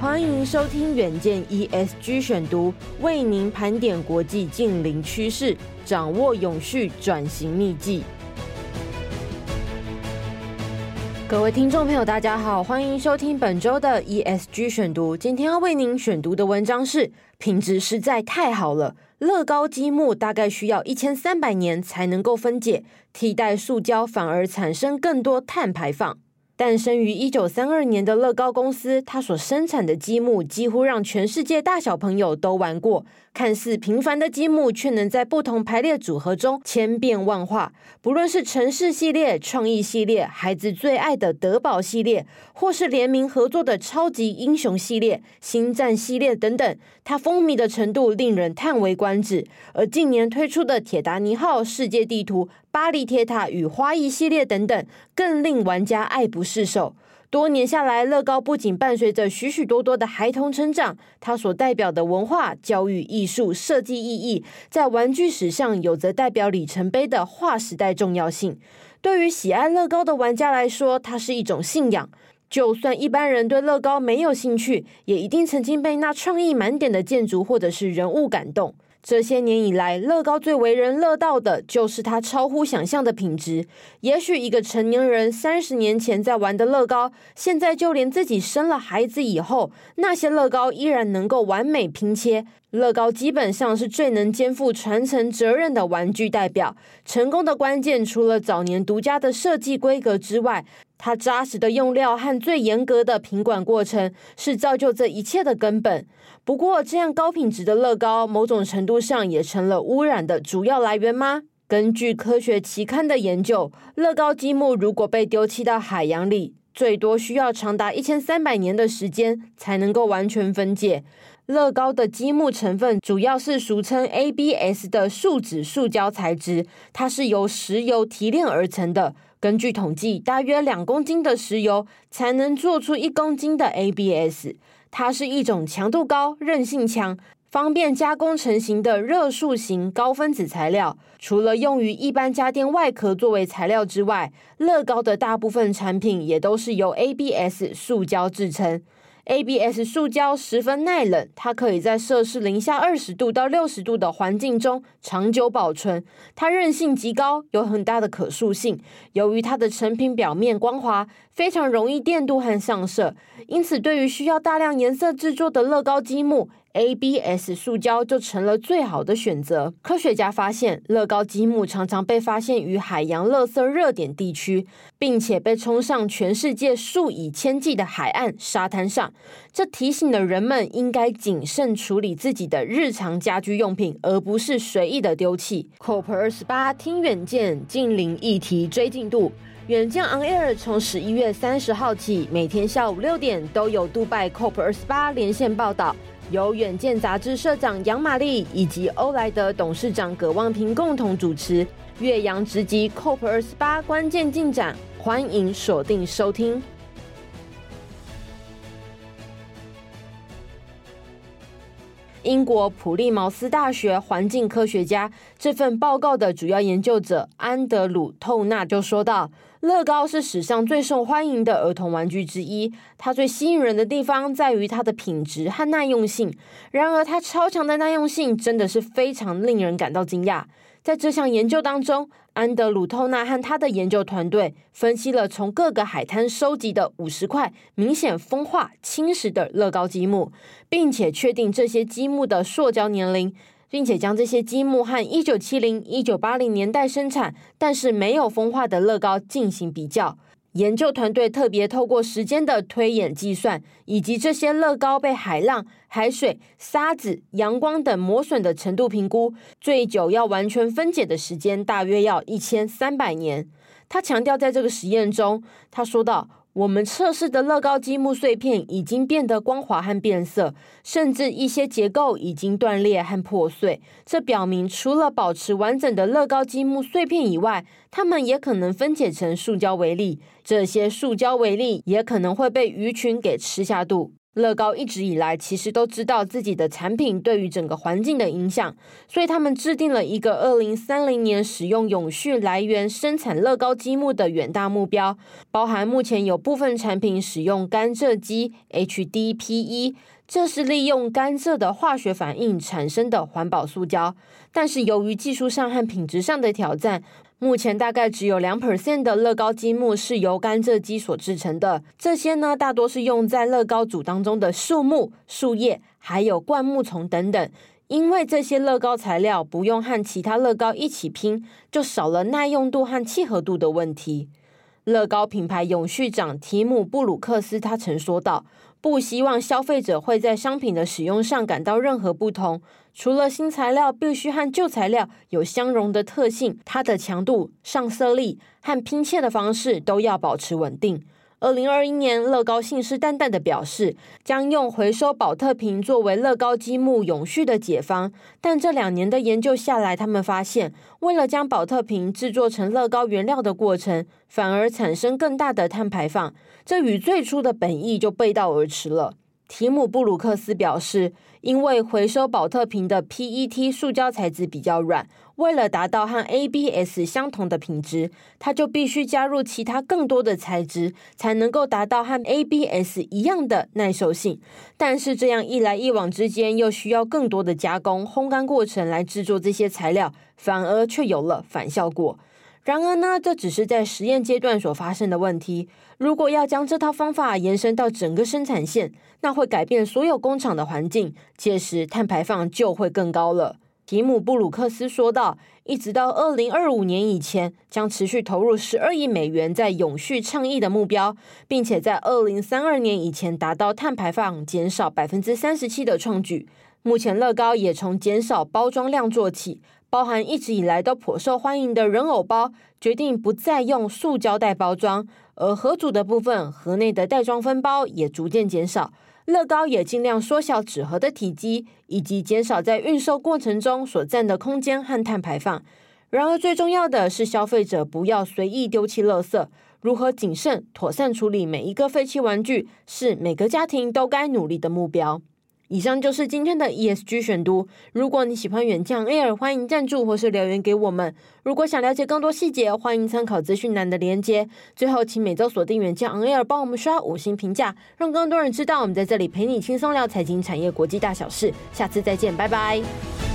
欢迎收听远见 ESG 选读，为您盘点国际近邻趋势，掌握永续转型秘技。各位听众朋友，大家好，欢迎收听本周的 ESG 选读。今天要为您选读的文章是：品质实在太好了，乐高积木大概需要一千三百年才能够分解，替代塑胶反而产生更多碳排放。诞生于一九三二年的乐高公司，它所生产的积木几乎让全世界大小朋友都玩过。看似平凡的积木，却能在不同排列组合中千变万化。不论是城市系列、创意系列、孩子最爱的德宝系列，或是联名合作的超级英雄系列、星战系列等等，它风靡的程度令人叹为观止。而近年推出的铁达尼号世界地图、巴黎铁塔与花艺系列等等，更令玩家爱不释手。多年下来，乐高不仅伴随着许许多多的孩童成长，它所代表的文化、教育、艺术、设计意义，在玩具史上有着代表里程碑的划时代重要性。对于喜爱乐高的玩家来说，它是一种信仰。就算一般人对乐高没有兴趣，也一定曾经被那创意满点的建筑或者是人物感动。这些年以来，乐高最为人乐道的就是它超乎想象的品质。也许一个成年人三十年前在玩的乐高，现在就连自己生了孩子以后，那些乐高依然能够完美拼切。乐高基本上是最能肩负传承责任的玩具代表。成功的关键，除了早年独家的设计规格之外，它扎实的用料和最严格的品管过程，是造就这一切的根本。不过，这样高品质的乐高，某种程度上也成了污染的主要来源吗？根据科学期刊的研究，乐高积木如果被丢弃到海洋里，最多需要长达一千三百年的时间才能够完全分解。乐高的积木成分主要是俗称 ABS 的树脂塑胶材质，它是由石油提炼而成的。根据统计，大约两公斤的石油才能做出一公斤的 ABS。它是一种强度高、韧性强、方便加工成型的热塑型高分子材料。除了用于一般家电外壳作为材料之外，乐高的大部分产品也都是由 ABS 塑胶制成。ABS 塑胶十分耐冷，它可以在摄氏零下二十度到六十度的环境中长久保存。它韧性极高，有很大的可塑性。由于它的成品表面光滑，非常容易电镀和上色，因此对于需要大量颜色制作的乐高积木，ABS 塑胶就成了最好的选择。科学家发现，乐高积木常常被发现于海洋垃圾热点地区，并且被冲上全世界数以千计的海岸沙滩上。这提醒了人们应该谨慎处理自己的日常家居用品，而不是随意的丢弃。COP 二十八听远见，近邻议题追进度。远见 On Air 从十一月三十号起，每天下午六点都有杜拜 COP 二十八连线报道。由远见杂志社长杨玛丽以及欧莱德董事长葛望平共同主持，岳阳直击 COP 二十八关键进展，欢迎锁定收听。英国普利茅斯大学环境科学家这份报告的主要研究者安德鲁·透纳就说道。乐高是史上最受欢迎的儿童玩具之一，它最吸引人的地方在于它的品质和耐用性。然而，它超强的耐用性真的是非常令人感到惊讶。在这项研究当中，安德鲁·透纳和他的研究团队分析了从各个海滩收集的五十块明显风化侵蚀的乐高积木，并且确定这些积木的塑胶年龄。并且将这些积木和一九七零、一九八零年代生产但是没有风化的乐高进行比较。研究团队特别透过时间的推演计算，以及这些乐高被海浪、海水、沙子、阳光等磨损的程度评估，最久要完全分解的时间大约要一千三百年。他强调，在这个实验中，他说道。我们测试的乐高积木碎片已经变得光滑和变色，甚至一些结构已经断裂和破碎。这表明，除了保持完整的乐高积木碎片以外，它们也可能分解成塑胶微粒。这些塑胶微粒也可能会被鱼群给吃下肚。乐高一直以来其实都知道自己的产品对于整个环境的影响，所以他们制定了一个二零三零年使用永续来源生产乐高积木的远大目标，包含目前有部分产品使用甘蔗基 HDPE，这是利用甘蔗的化学反应产生的环保塑胶，但是由于技术上和品质上的挑战。目前大概只有两 percent 的乐高积木是由甘蔗基所制成的，这些呢大多是用在乐高组当中的树木、树叶，还有灌木丛等等。因为这些乐高材料不用和其他乐高一起拼，就少了耐用度和契合度的问题。乐高品牌永续长提姆·布鲁克斯他曾说道。不希望消费者会在商品的使用上感到任何不同。除了新材料必须和旧材料有相容的特性，它的强度、上色力和拼切的方式都要保持稳定。二零二一年，乐高信誓旦旦的表示将用回收保特瓶作为乐高积木永续的解方，但这两年的研究下来，他们发现，为了将保特瓶制作成乐高原料的过程，反而产生更大的碳排放，这与最初的本意就背道而驰了。提姆·布鲁克斯表示，因为回收宝特瓶的 PET 塑胶材质比较软，为了达到和 ABS 相同的品质，它就必须加入其他更多的材质，才能够达到和 ABS 一样的耐受性。但是这样一来一往之间，又需要更多的加工、烘干过程来制作这些材料，反而却有了反效果。然而呢，这只是在实验阶段所发生的问题。如果要将这套方法延伸到整个生产线，那会改变所有工厂的环境，届时碳排放就会更高了。提姆·布鲁克斯说道：“一直到二零二五年以前，将持续投入十二亿美元在永续倡议的目标，并且在二零三二年以前达到碳排放减少百分之三十七的创举。目前，乐高也从减少包装量做起。”包含一直以来都颇受欢迎的人偶包，决定不再用塑胶袋包装；而盒组的部分，盒内的袋装分包也逐渐减少。乐高也尽量缩小纸盒的体积，以及减少在运售过程中所占的空间和碳排放。然而，最重要的是消费者不要随意丢弃垃圾。如何谨慎妥善处理每一个废弃玩具，是每个家庭都该努力的目标。以上就是今天的 ESG 选读。如果你喜欢远见 Air，欢迎赞助或是留言给我们。如果想了解更多细节，欢迎参考资讯栏的连接。最后，请每周锁定远见 Air，帮我们刷五星评价，让更多人知道我们在这里陪你轻松聊财经、产业、国际大小事。下次再见，拜拜。